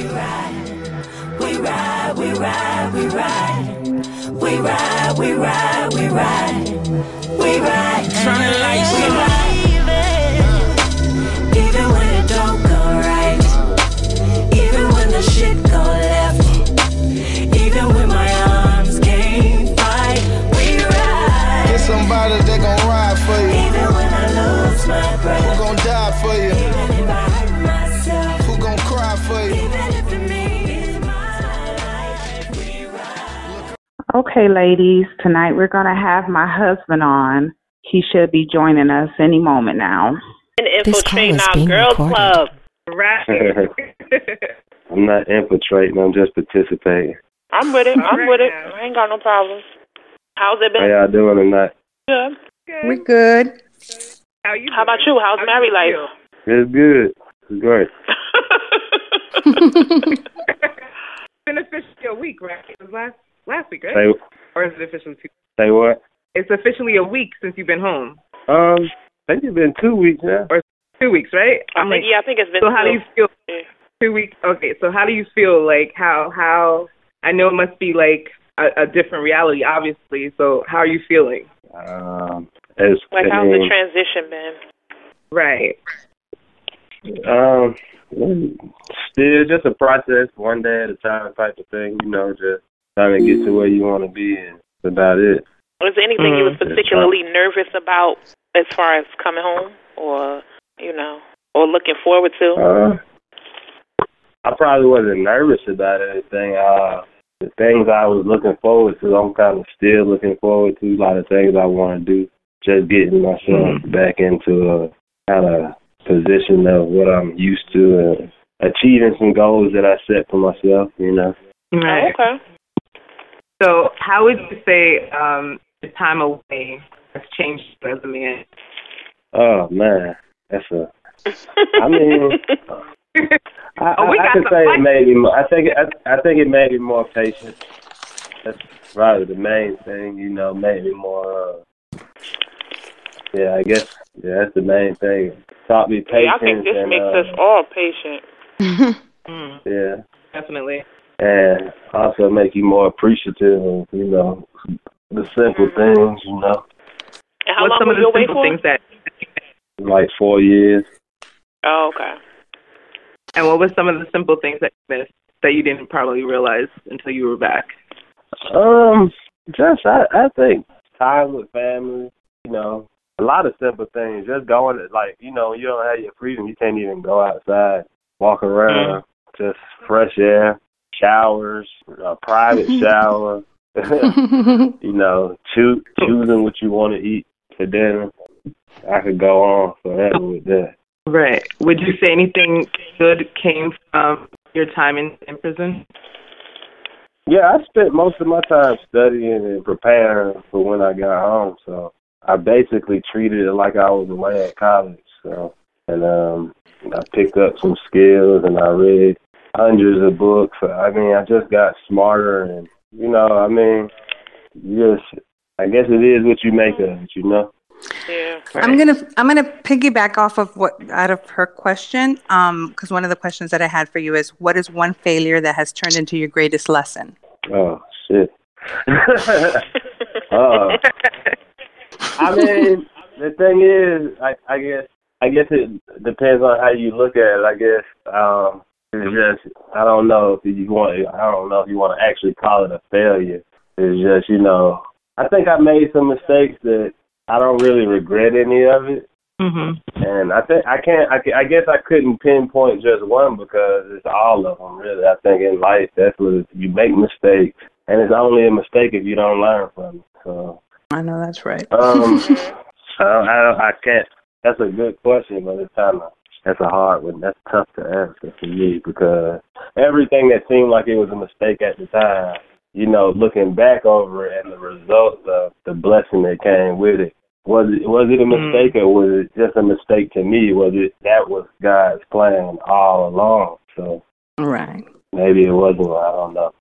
We ride, we ride, we ride, we ride. We ride, we ride, we ride. We ride. Turn the lights we Even when it don't go right. Even when the shit go left. Even when my arms can't fight. We ride. Get somebody that gon' ride for you. Even when I lose my breath. Okay, ladies, tonight we're going to have my husband on. He should be joining us any moment now. and This call infiltrating is our being girls recorded. club. Right. I'm not infiltrating. I'm just participating. I'm with it. I'm Alright with it. now. I ain't got no problems. How's it been? How been? y'all doing tonight? Good. Good. We're good. How you? How about you? How's How married life? It's good. It's great. It's been officially a week, right? It was last last week, right? Say, Or is it officially two? say what? It's officially a week since you've been home. Um, I think it's been two weeks now. Or Two weeks, right? I I'm think like, yeah, I think it's been. so how do two. you feel? Yeah. Two weeks. Okay, so how do you feel? Like how how? I know it must be like a, a different reality, obviously. So how are you feeling? Um, it's, Like I how's the transition been? Right. um, still just a process, one day at a time type of thing. You know, just trying to get to where you want to be, and that's about it. Was there anything you was Mm. particularly nervous about as far as coming home, or you know, or looking forward to? Uh, I probably wasn't nervous about anything. Uh, the things I was looking forward to, I'm kind of still looking forward to. A lot of things I want to do. Just getting myself back into a kind of position of what I'm used to and achieving some goals that I set for myself, you know. Right. Oh, okay. So how would you say um, the time away has changed you as a man? Oh, man. That's a, I mean, I, Oh, I, I got could some say it fight- made me. more- I think. I, I think it made me more patient. That's probably the main thing. You know, made me more. Uh, yeah, I guess. Yeah, that's the main thing. Taught me patience. Yeah, I think this and, makes uh, us all patient. Mm, Yeah, definitely. And also make you more appreciative of you know the simple things. You know, And how What's long some of the simple things that? like four years. Oh, okay. And what was some of the simple things that you missed that you didn't probably realize until you were back? Um, just I I think time with family, you know, a lot of simple things. Just going like you know, you don't have your freedom. You can't even go outside, walk around, just fresh air, showers, a private shower. you know, choo- choosing what you want to eat for dinner. I could go on forever with that. Right. Would you say anything good came from your time in, in prison? Yeah, I spent most of my time studying and preparing for when I got home. So I basically treated it like I was away at college. So and um I picked up some skills and I read hundreds of books. I mean, I just got smarter and you know, I mean, just I guess it is what you make of it, you know. Yeah. I'm gonna I'm gonna piggyback off of what out of her question, um, because one of the questions that I had for you is, what is one failure that has turned into your greatest lesson? Oh shit. uh, I mean, the thing is, I, I guess, I guess it depends on how you look at it. I guess um, it's just, I don't know if you want, I don't know if you want to actually call it a failure. It's just, you know, I think I made some mistakes that I don't really regret any of it. Mm-hmm. And I think I can't. I, I guess I couldn't pinpoint just one because it's all of them. Really, I think in life that's what it, you make mistakes, and it's only a mistake if you don't learn from it. So, I know that's right. um, so I, I can't. That's a good question, but it's kind of that's a hard one. That's tough to answer for me because everything that seemed like it was a mistake at the time, you know, looking back over it and the results of the blessing that came with it. Was it was it a mistake or was it just a mistake to me? Was it that was God's plan all along? So Right. maybe it wasn't. I don't know.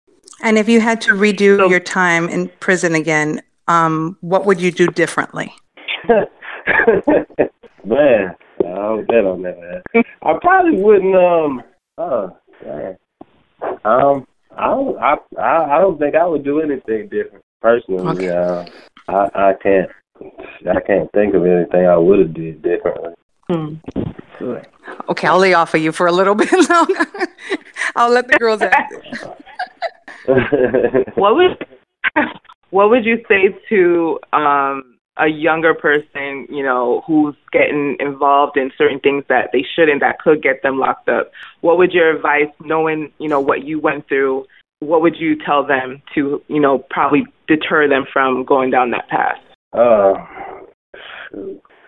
And if you had to redo So- your time in prison again, um, what would you do differently? man, I hope that don't never happen. I probably wouldn't. Um. Oh, man. Um, I don't, I, I, I don't think I would do anything different personally. Okay. Uh, I, I can't, I can't think of anything I would have did differently. Hmm. Okay, I'll lay off of you for a little bit longer. I'll let the girls answer. what would what would you say to um a younger person, you know, who's getting involved in certain things that they shouldn't that could get them locked up? What would your advice knowing, you know, what you went through, what would you tell them to, you know, probably deter them from going down that path? Uh,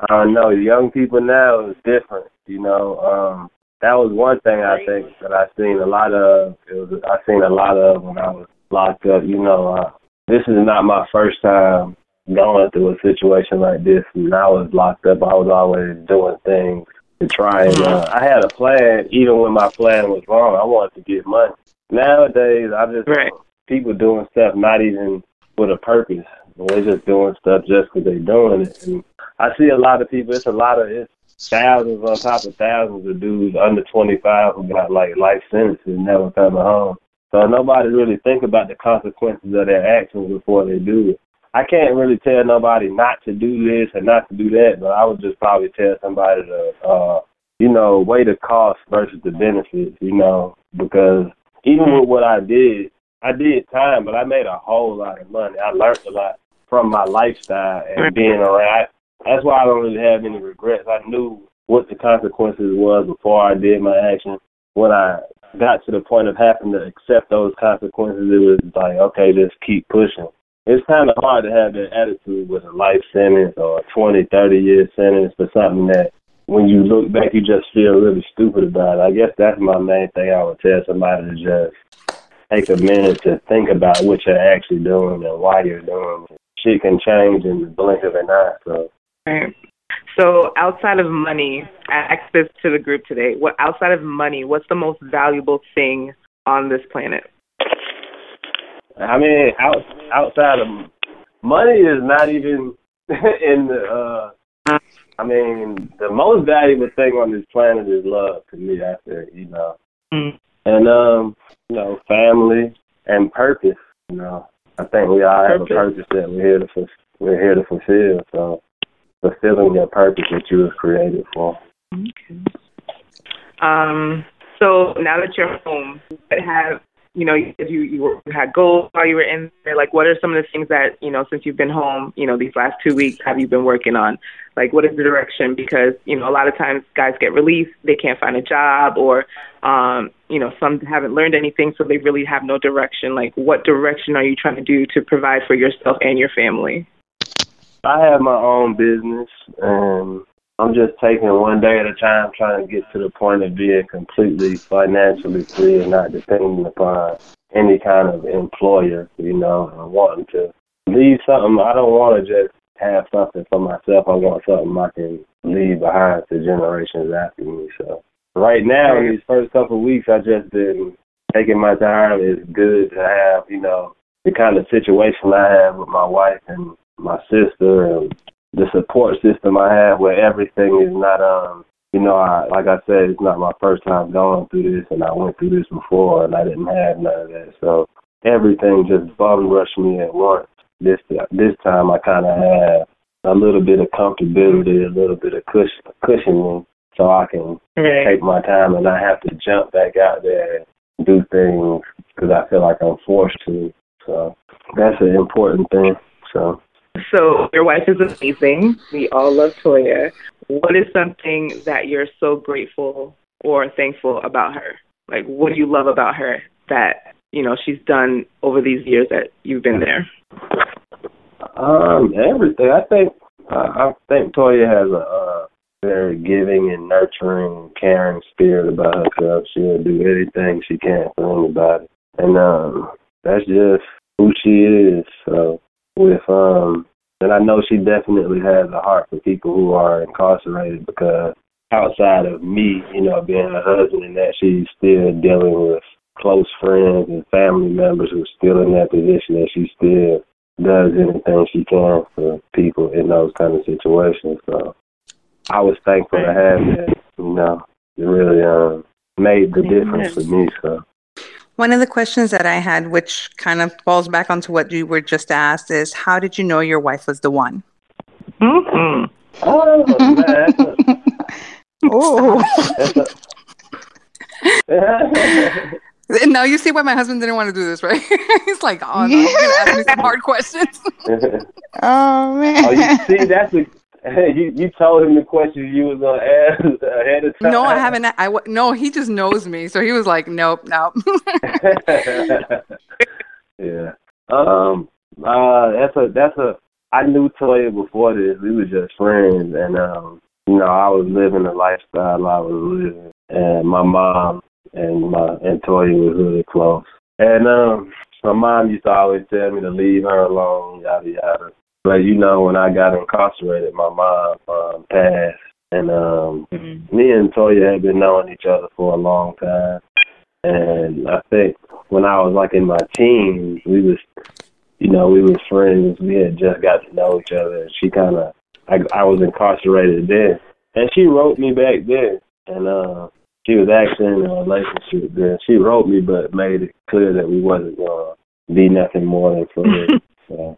I don't know. Young people now is different. You know, um, that was one thing I think that I seen a lot of. It was I seen a lot of when I was locked up. You know, uh, this is not my first time going through a situation like this. When I was locked up, I was always doing things to try and. Uh, I had a plan, even when my plan was wrong. I wanted to get money. Nowadays, I just Right. people doing stuff not even with a purpose. They're just doing stuff just because they're doing it. And I see a lot of people. It's a lot of it's thousands on top of thousands of dudes under 25 who got like life sentences and never coming home. So nobody really think about the consequences of their actions before they do it. I can't really tell nobody not to do this and not to do that, but I would just probably tell somebody to, uh, you know, weigh the cost versus the benefits, you know, because even with what I did, I did time, but I made a whole lot of money. I learned a lot from my lifestyle and being around. That's why I don't really have any regrets. I knew what the consequences was before I did my action. When I got to the point of having to accept those consequences, it was like, okay, just keep pushing. It's kind of hard to have that attitude with a life sentence or a 20, 30 year sentence for something that when you look back, you just feel really stupid about it. I guess that's my main thing I would tell somebody to just take a minute to think about what you're actually doing and why you're doing it. Shit can change in the blink of an eye, so. Right. So outside of money, I asked this to the group today. What outside of money, what's the most valuable thing on this planet? I mean, out, outside of money is not even in the. uh I mean, the most valuable thing on this planet is love to me. I think you know, Mm. and um, you know, family and purpose. You know, I think we all have a Purpose. purpose that we're here to we're here to fulfill. So, fulfilling your purpose that you was created for. Okay. Um. So now that you're home, what have you know? You you you, were, you had goals while you were in there. Like, what are some of the things that you know since you've been home? You know, these last two weeks, have you been working on? Like, what is the direction? Because you know, a lot of times guys get released, they can't find a job, or um, you know, some haven't learned anything, so they really have no direction. Like, what direction are you trying to do to provide for yourself and your family? I have my own business, and I'm just taking one day at a time, trying to get to the point of being completely financially free and not depending upon any kind of employer. You know, I'm wanting to leave something. I don't want to just have something for myself. I want something I can leave behind to generations after me. So right now, in these first couple of weeks, I just been taking my time. It's good to have, you know, the kind of situation I have with my wife and my sister and the support system I have where everything is not um you know, I like I said, it's not my first time going through this and I went through this before and I didn't have none of that. So everything just bum rushed me at once. This this time I kinda have a little bit of comfortability, a little bit of cush, cushioning so I can Right. take my time and not have to jump back out there and do things because I feel like I'm forced to. So that's an important thing. So So your wife is amazing. We all love Toya. What is something that you're so grateful or thankful about her? Like, what do you love about her that you know she's done over these years that you've been there? um, everything. I think uh, I think Toya has a uh, very giving and nurturing caring spirit about herself. She'll do anything she can for anybody, and um, that's just who she is. So with um, and I know she definitely has a heart for people who are incarcerated because outside of me, you know, being her husband and that she's still dealing with close friends and family members who are still in that position that she still does anything she can for people in those kind of situations. So I was thankful to have that, you know. It really um made the difference for me. So One of the questions that I had, which kind of falls back onto what you were just asked, is how did you know your wife was the one? Mm-hmm. Oh man, Oh. now you see why my husband didn't want to do this, right? He's like, oh no, you're gonna ask me some hard questions. Oh man. oh, you see, that's a, you. You told him the questions you was gonna ask ahead of time. no, I haven't. I no, he just knows me, so he was like, nope, nope. yeah. Um. Uh. That's a. That's a. I knew Toya before this. We were just friends, and um. You know, I was living the lifestyle I was living, and my mom and my and Toya was really close. And um, my mom used to always tell me to leave her alone, yada yada. But you know, when I got incarcerated, my mom um, passed, and um, me and Toya had been knowing each other for a long time. And I think when I was like in my teens, we was, you know, we was friends. We had just got to know each other. And she kind of, I, I was incarcerated then, and she wrote me back then, and uh, she was actually in a relationship then. She wrote me, but made it clear that we wasn't gonna be nothing more than friends. so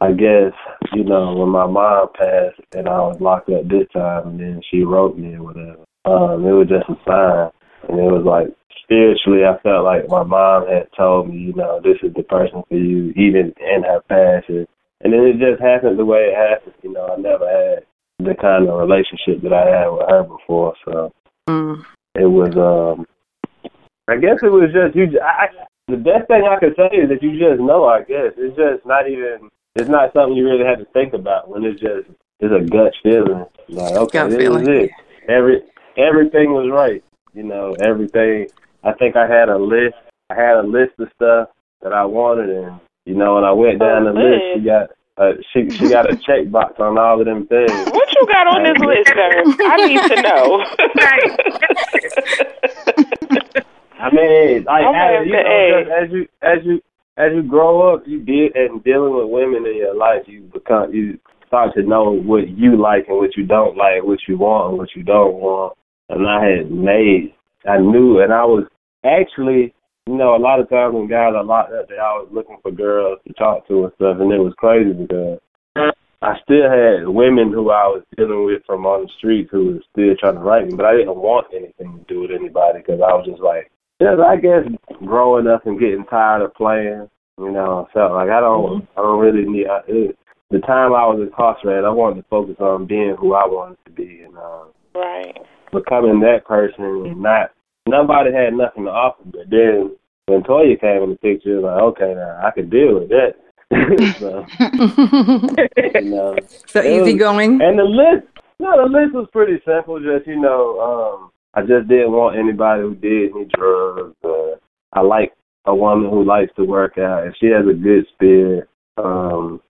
I guess you know when my mom passed and I was locked up this time, and then she wrote me or whatever. Um, it was just a sign, and it was like spiritually, I felt like my mom had told me, you know, this is the person for you, even in her passing. And then it just happened the way it happened. You know, I never had the kind of relationship that I had with her before, so Mm. it was. um I guess it was just you. I, the best thing I could say is that you just know. I guess it's just not even. It's not something you really have to think about when it's just. It's a gut feeling. Like okay, Gut this feeling. is it. Every everything was right. You know, everything. I think I had a list. I had a list of stuff that I wanted, and you know, when I went down the list, she got. Uh, she she got a check box on all of them things. What you got on this list, sir? I need to know. I mean, like as, you know, as you as you as you grow up, you did and dealing with women in your life, you become you start to know what you like and what you don't like, what you want and what you don't want. And I had made, I knew, and I was actually, you know, a lot of times when guys are locked up, they always looking for girls to talk to and stuff, and it was crazy because I still had women who I was dealing with from on the streets who was still trying to write me, but I didn't want anything to do with anybody because I was just like, just I guess growing up and getting tired of playing, you know, I felt like I don't, I don't really need. I, it, the time I was incarcerated, I wanted to focus on being who I wanted to be and uh, right. becoming that person and not nobody had nothing to offer. But then when Toya came in the picture, it was like, okay, now I could deal with that. so, you know, so It was- easygoing. and the list, no, the list was pretty simple. Just you know, um, I just didn't want anybody who did any drugs. Uh, I like a woman who likes to work out, and she has a good spirit. Um,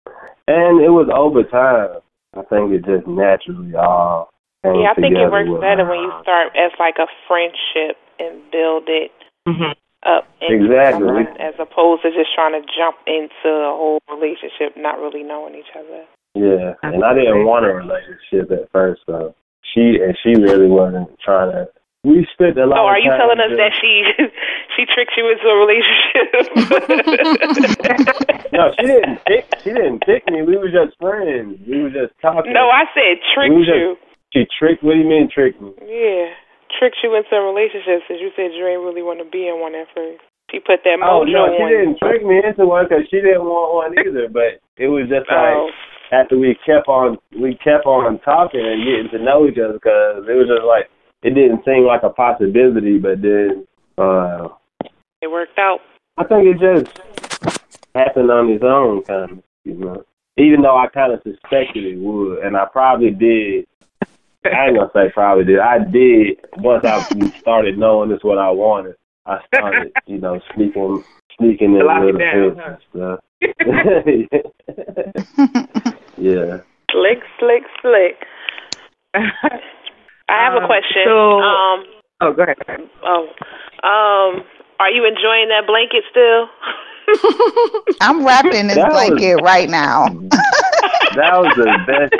and it was over time. I think it just naturally all. Came Yeah, I think it works with- better when you start as like a friendship and build it Mm-hmm. up Exactly. something as opposed to just trying to jump into a whole relationship not really knowing each other. Yeah, and I didn't want a relationship at first, so she and she really wasn't trying to. We spent a lot. Of are you telling us that she she tricked you into a relationship? No, she didn't pick. She didn't pick me. We were just friends. We were just talking. no, I said tricked We just- you. She tricked. What do you mean tricked me? Yeah, tricked you into a relationship since you said you ain't really want to be in one at first. She put that mojo. Oh mojo no, she on. didn't trick me into one because she didn't want one either. But it was just oh. like Oh, after we kept on, we kept on talking and getting to know each other because it was just like it didn't seem like a possibility. But then uh it worked out. I think it just happened on its own, kind of. You know, even though I kind of suspected it would, and I probably did. I ain't gonna say probably did. I did once I started knowing this what I wanted. I started, you know, sneaking, sneaking in little down, and stuff. yeah. Slick, slick, slick. I have a Um, question. so- um, oh, go ahead. oh, um, are you enjoying that blanket still? I'm wrapped in this That was- blanket right now. That was the best.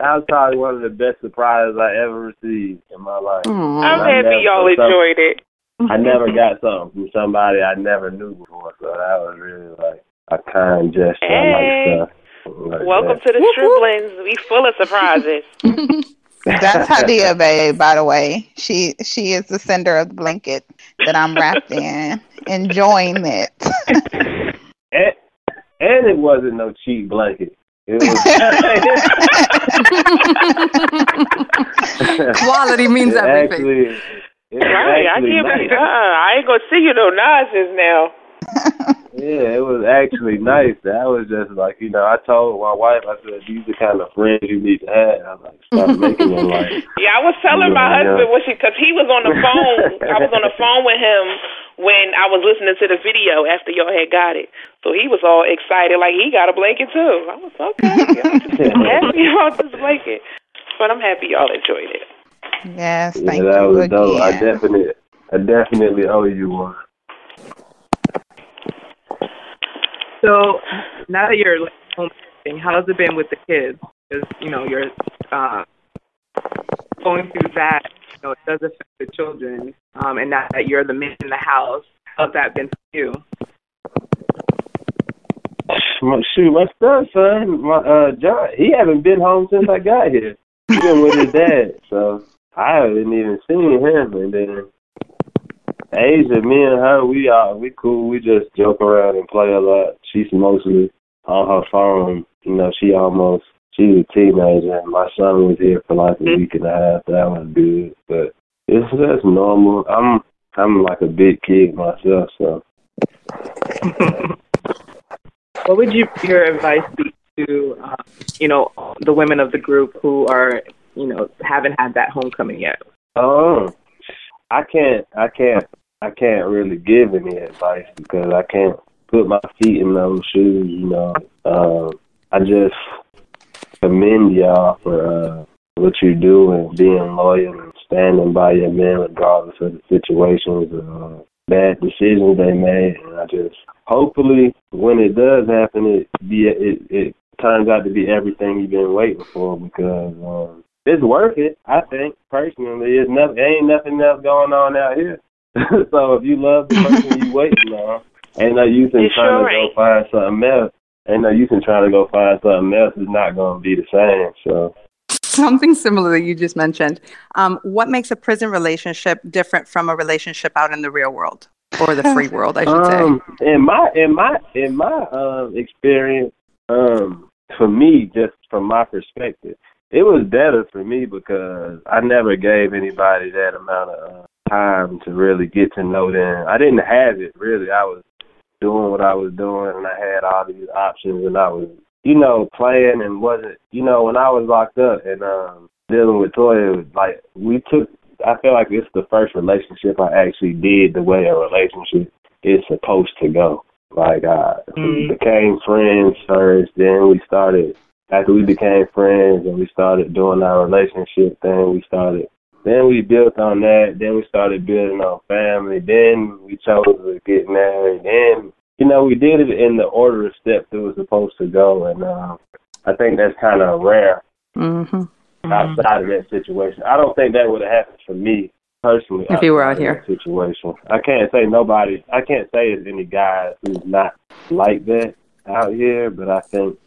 That was probably one of the best surprises I ever received in my life. Aw. I'm I happy y'all enjoyed it. I never got something from somebody I never knew before, so that was really like a kind gesture. Hey. I like stuff like Welcome that. to the Striplings. We full of surprises. That's Hadia, babe, by the way. She she is the sender of the blanket that I'm wrapped in, enjoying it. and, and it wasn't no cheap blanket. It was Quality means it everything. Actually, it was right. I actually give nice. you. Uh, I ain't gonna see you no nonsense now. Yeah, it was actually nice. That was just like you know. I told my wife, I said, "These are the kind of friends you need to have." I like start making them like. Yeah, I was telling my husband yeah. when she, cause he was on the phone. I was on the phone with him when I was listening to the video after y'all had got it. So he was all excited, like he got a blanket too. I was okay. I'm happy about this blanket, but I'm happy y'all enjoyed it. Yes, Yeah, thank that you was dope. I definitely, I definitely owe you one. So now that you're like, home, how's it been with the kids? Because you know you're uh, going through that. You know, it does affect the children. Um, and now that you're the man in the house, how's that been for you? My, shoot, my stepson, my uh, John, he haven't been home since I got here. He been with his dad, so I haven't even seen him. And then Asia, me and her, we are we cool. We just joke around and play a lot. She's mostly on her phone. You know, she almost she's a teenager. And my son was here for like a week and a half. That was good, but it's just normal. I'm I'm like a big kid myself, so What would you your advice be to uh, you know the women of the group who are you know haven't had that homecoming yet? Oh, I can't, I can't, I can't really give any advice because I can't put my feet in those shoes. You know, um, I just commend y'all for uh, what you do and being loyal and standing by your men regardless of the situations or uh, bad decisions they made. And I just hopefully when it does happen, it be it it turns out to be everything you've been waiting for because. Um, it's worth it. I think personally, it's nothing. Ain't nothing else going on out here. so if you love the person you waiting on, ain't no use in It trying sure to go find something else. Ain't no use in trying to go find something else. It's not going to be the same. So Something similar that you just mentioned. Um, what makes a prison relationship different from a relationship out in the real world or the free world, I should say? um, in my in my in my um experience, um, for me, just from my perspective, it was better for me because I never gave anybody that amount of uh, time to really get to know them. I didn't have it really. I was doing what I was doing, and I had all these options, and I was, you know, playing and wasn't, you know, when I was locked up and um dealing with Toya, it was like we took. I feel like it's the first relationship I actually did the way a relationship is supposed to go. Like uh, we became friends first, then we started after we became friends and we started doing our relationship thing, we started then we built on that, then we started building on family, then we chose to get married, then you know, we did it in the order of steps it was supposed to go and uh, I think that's kinda rare hmm outside of that situation. I don't think that would have happened for me personally. If you were out here. situation, I can't say nobody. I can't say there's any guy who's not like that out here, but I think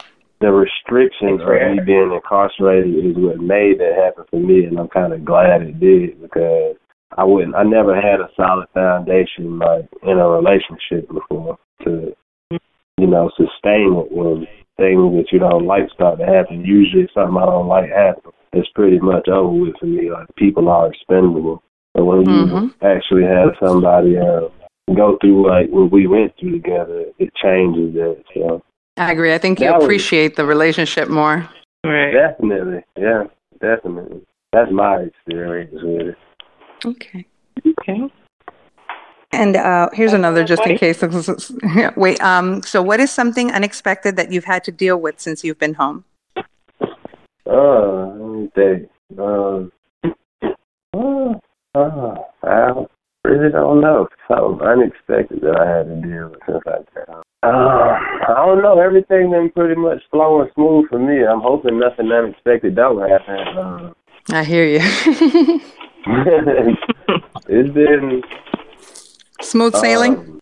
the restrictions of me being incarcerated is what made that happen for me, and I'm kind of glad it did because I wouldn't. I never had a solid foundation like in a relationship before to, you know, sustain it when things that you don't like start to happen. Usually, if something I don't like happens, it's pretty much over with for me. Like people are expendable, but when you Mhm. actually have somebody uh, go through like what we went through together, it changes that. So I agree. I think you That was- appreciate the relationship more. Right. definitely, yeah, definitely. That's my experience with it. Okay. Okay. And uh, here's another, just in case. Wait. Um. So, what is something unexpected that you've had to deal with since you've been home? Uh, let me think. Um, uh, uh, I really don't know. Something unexpected that I had to deal with since I got. Uh, I don't know. Everything been pretty much flowing smooth for me. I'm hoping nothing unexpected don't happen. Um, I hear you. it's been Smooth sailing. Um,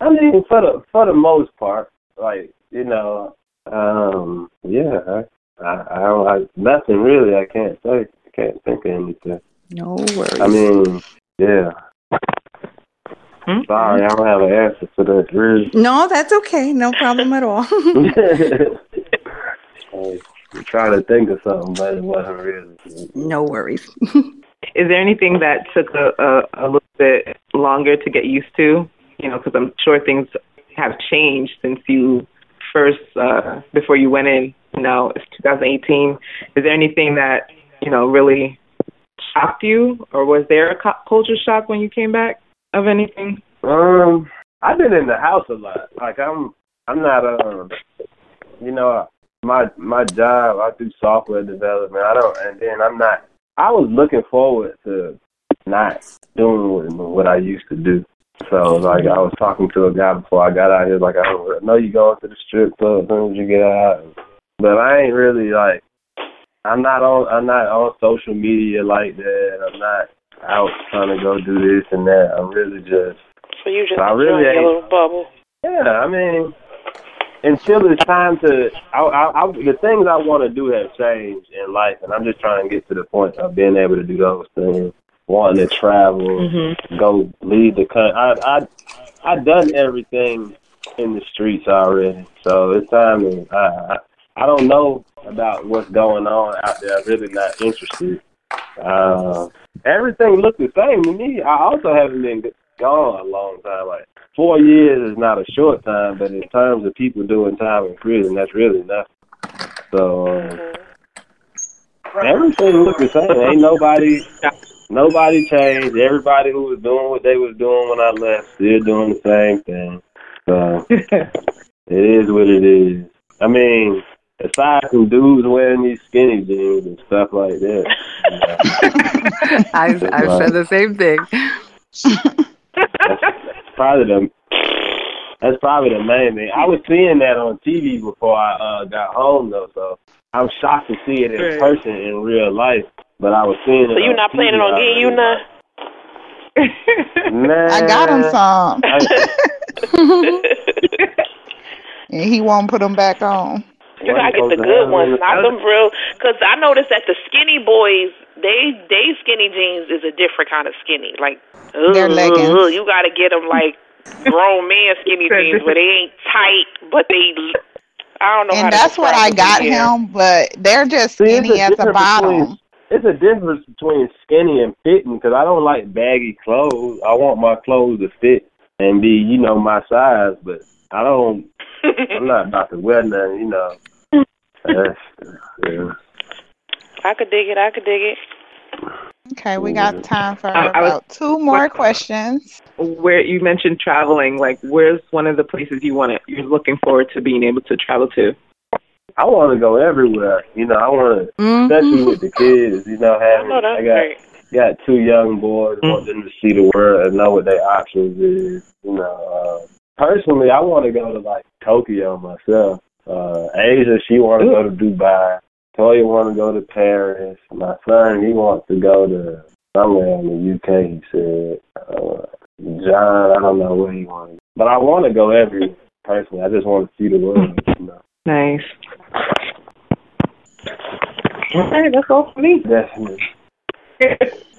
I mean, for the for the most part, like you know, um, yeah, I, I, I don't, I, nothing really. I can't say. I can't think of anything. No worries. I mean, yeah. Hmm? Sorry, I don't have an answer for that. Really. no, that's okay. No problem at all. I'm trying to think of something, but it wasn't really. no worries. Is there anything that took a, a, a little bit longer to get used to? You know, because I'm sure things have changed since you first, uh, before you went in. Now it's 2018. Is there anything that you know really shocked you, or was there a culture shock when you came back of anything? Um, I've been in the house a lot. Like I'm, I'm not um, you know, my my job. I do software development. I don't, and then I'm not. I was looking forward to not doing what, I used to do. So like I was talking to a guy before I got out here. Like I know you going to the strip club as soon as you get out, but I ain't really like. I'm not on. I'm not on social media like that. I'm not out trying to go do this and that. I'm really just So you just I really your little bubble. yeah, I mean, until it's time to, I, I, I, the things I want to do have changed in life, and I'm just trying to get to the point of being able to do those things, wanting to travel, mm-hmm. go lead the country. I, I, I done everything in the streets already, so it's time to. I, I, I don't know about what's going on out there. I'm really not interested. Uh, everything looked the same to me. I also haven't been gone a long time. Like four years is not a short time, but in terms of people doing time in prison, that's really nothing. So um, everything looked the same. Ain't nobody, nobody changed. Everybody who was doing what they was doing when I left still doing the same thing. So it is what it is. I mean, aside from dudes wearing these skinny jeans and stuff like that. you know. I've, I've said the same thing. probably the that's probably the main thing. I was seeing that on TV before I uh, got home though, so I'm shocked to see it in Right. person in real life. But I was seeing it. So you're not planning on getting you none? Nah, I got him some, and he won't put them back on. You gotta get the good ones, not them real. Because I noticed that the skinny boys, they they skinny jeans is a different kind of skinny. Like, ugh, They're leggings. ugh, you gotta get them like grown man skinny jeans where they ain't tight, but they. I don't know. And to that's what I got it, yeah. him, but they're just skinny a at the bottom. between- It's a difference between skinny and fitting because I don't like baggy clothes. I want my clothes to fit and be, you know, my size. But I don't. I'm not about to wear nothing, you know. That's, yeah. I could dig it. I could dig it. Okay, we got time for I- I was- about two more questions. Where you mentioned traveling, like where's one of the places you want to you're looking forward to being able to travel to? I want to go everywhere. You know, I want to, especially with the kids. You know, I having know I got great. got two young boys. Want them to see the world and know what their options is. You know, uh, personally, I want to go to like Tokyo myself. Uh, Asia, she want to go to Dubai. Toya want to go to Paris. My son, he wants to go to somewhere in the UK. He said. Uh, John, I don't know where he wants, but I want to go everywhere. Personally, I just want to see the world. You know. Nice. Okay, that's all for me. Definitely.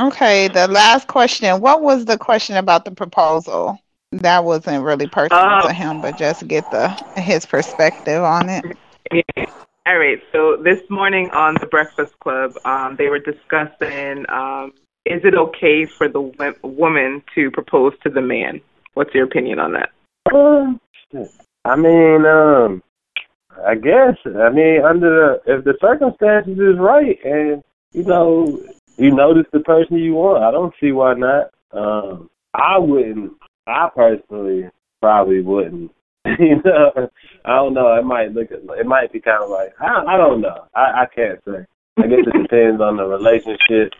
Okay, the last question. What was the question about the proposal? That wasn't really personal Oh. to him, but just get the his perspective on it. All right. So this morning on the Breakfast Club, um, they were discussing: um, is it okay for the wo- woman to propose to the man? What's your opinion on that? Um, I mean, um, I guess. I mean, under the if the circumstances is right, and you know, you notice the person you want, I don't see why not. Um, I wouldn't. I personally probably wouldn't. you know, I don't know. It might look. It might be kind of like I. I don't know. I. I can't say. I guess it depends on the relationship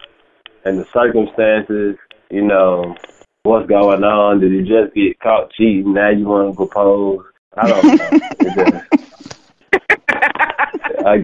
and the circumstances. You know, what's going on? Did you just get caught cheating? Now you want to propose? I don't know. Just- I,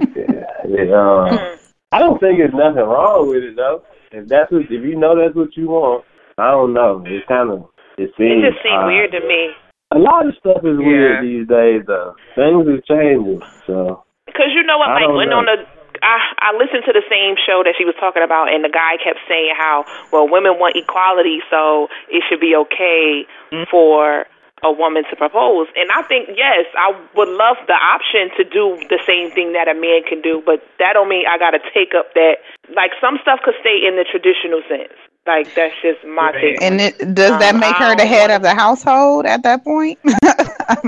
um, I don't think there's nothing wrong with it though. If that's what, if you know that's what you want, I don't know. It's kind of it It seems. just seemed odd. weird to me. A lot of stuff is weird these days, though. Things are changing, so Because you know what, I like when know. on the I I listened to the same show that she was talking about, and the guy kept saying how well women want equality, so it should be okay mm-hmm. for a woman to propose. And I think yes, I would love the option to do the same thing that a man can do, but that don't mean I got to take up that. Like some stuff could stay in the traditional sense. Like that's just my take. And it, does that Um, make her the head of the household at that point?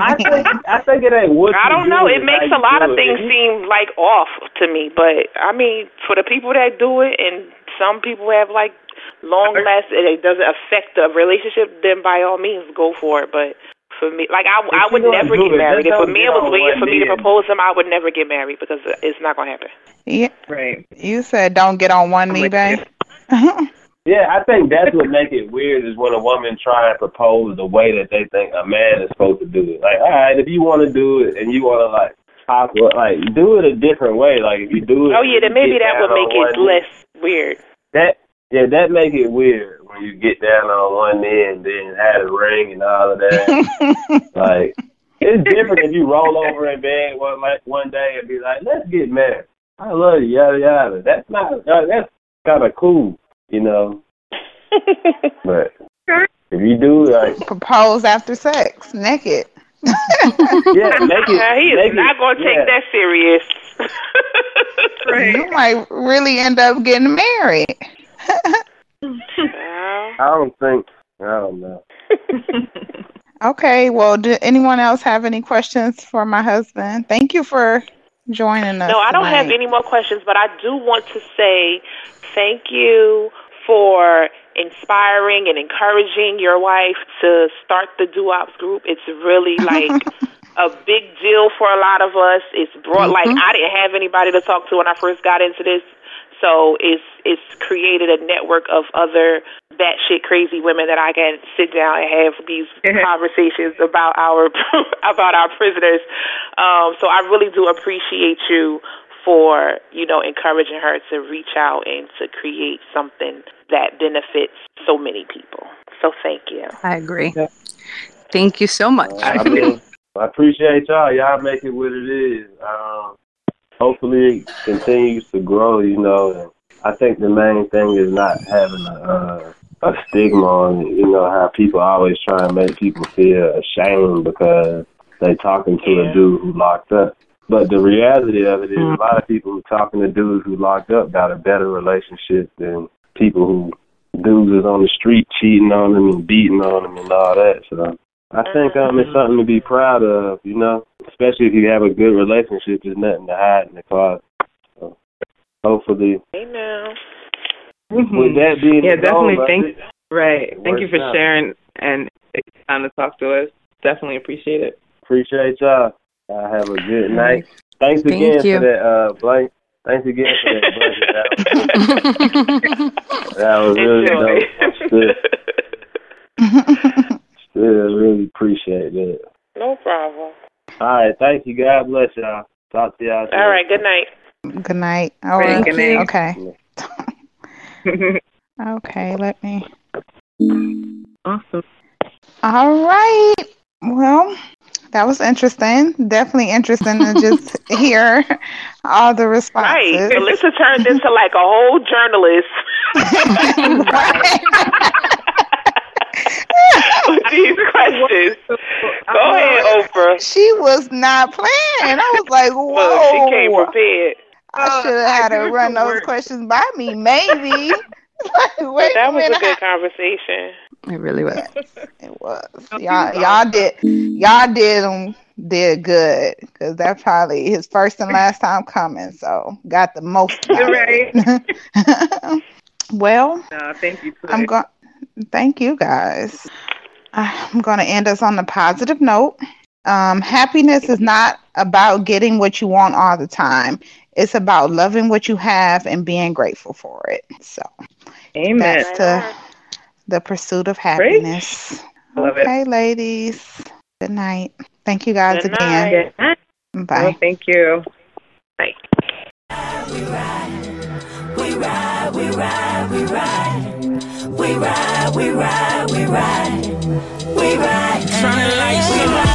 I think I think it ain't what I don't know. It makes a lot of it. things If seem like off to me, but I mean, for the people that do it, and some people have like long lasting, it doesn't affect the relationship. Then by all means, go for it. But for me, like I, I would never get married. just If a don't man get was on waiting for me to knee and- propose him, I would never get married because it's not gonna happen. yeah, Right. you said don't get on one knee, babe. Yeah, I think that's what make it weird is when a woman try and propose the way that they think a man is supposed to do it. Like, all right, if you want to do it and you want to like talk, like do it a different way. Like if you do it, Oh yeah, then maybe that would make it knee. less weird. That yeah, that make it weird when you get down on one knee and then have a ring and all of that. like it's different if you roll over in bed one like one day and be like, let's get married. I love you, yada yada. That's not uh, that's kind of cool, you know. But if you do like Propose after sex, naked. yeah, make it. Uh, he is make not gonna take yeah. that serious. You might really end up getting married. I don't think. I don't know. Okay, well, do anyone else have any questions for my husband? Thank you for joining us. No, I don't have any more questions, but I do want to say thank you for inspiring and encouraging your wife to start the Duops group. It's really like a big deal for a lot of us. It's brought like Mhm. I didn't have anybody to talk to when I first got into this. So it's it's created a network of other batshit crazy women that I can sit down and have these conversations about our about our prisoners. Um, so I really do appreciate you for you know encouraging her to reach out and to create something that benefits so many people. So thank you. I agree. Thank you so much. I mean, I appreciate y'all. Y'all make it what it is. Um, hopefully, it continues to grow. You know, and I think the main thing is not having a, uh, a stigma on. You know how people always try and make people feel ashamed because they talking to a dude who locked up. But the reality of it is, a lot of people who talking to dudes who locked up got a better relationship than people who dudes is on the street cheating on them and beating on them and all that. So I think um, it's something to be proud of, you know, especially if you have a good relationship. There's nothing to hide in the closet. So hopefully, Amen. with that being yeah, the goal, definitely. Thank right. Thank you for out. sharing and taking time to talk to us. Definitely appreciate it. appreciate y'all. I have a good night. Thanks Thank again you. for that, uh, blank. Thanks again for that blanket. That was, really Enjoy. dope. Still, still really appreciate that. no problem. All right, thank you. God bless y'all. Talk to y'all. soon. All right. Good night. Good night. All Thank right. you. Okay. Okay. Let me. awesome. All right. Well, that was interesting. Definitely interesting to just hear all the responses. Right. Alyssa turned into like a whole journalist. with these questions. Go uh-huh. ahead, Oprah. She was not playing. I was like, whoa. Well, she came prepared. I uh, should have had her run those questions by me, maybe. Like, That was a minute. good conversation. It really was. It was. Y'all, y'all did, y'all did um, did good because that's probably his first and last time coming. So got the most. Right. well, No, thank you. I'm going. Thank you guys. I'm going to end us on a positive note. Um, happiness is not about getting what you want all the time. It's about loving what you have and being grateful for it. So Amen. that's the the pursuit of happiness. Love it. okay, ladies. Good night. Thank you guys Good again. night. Bye. Well, thank you. Bye. We ride, we ride, we ride. We ride. we ride, we ride, we ride.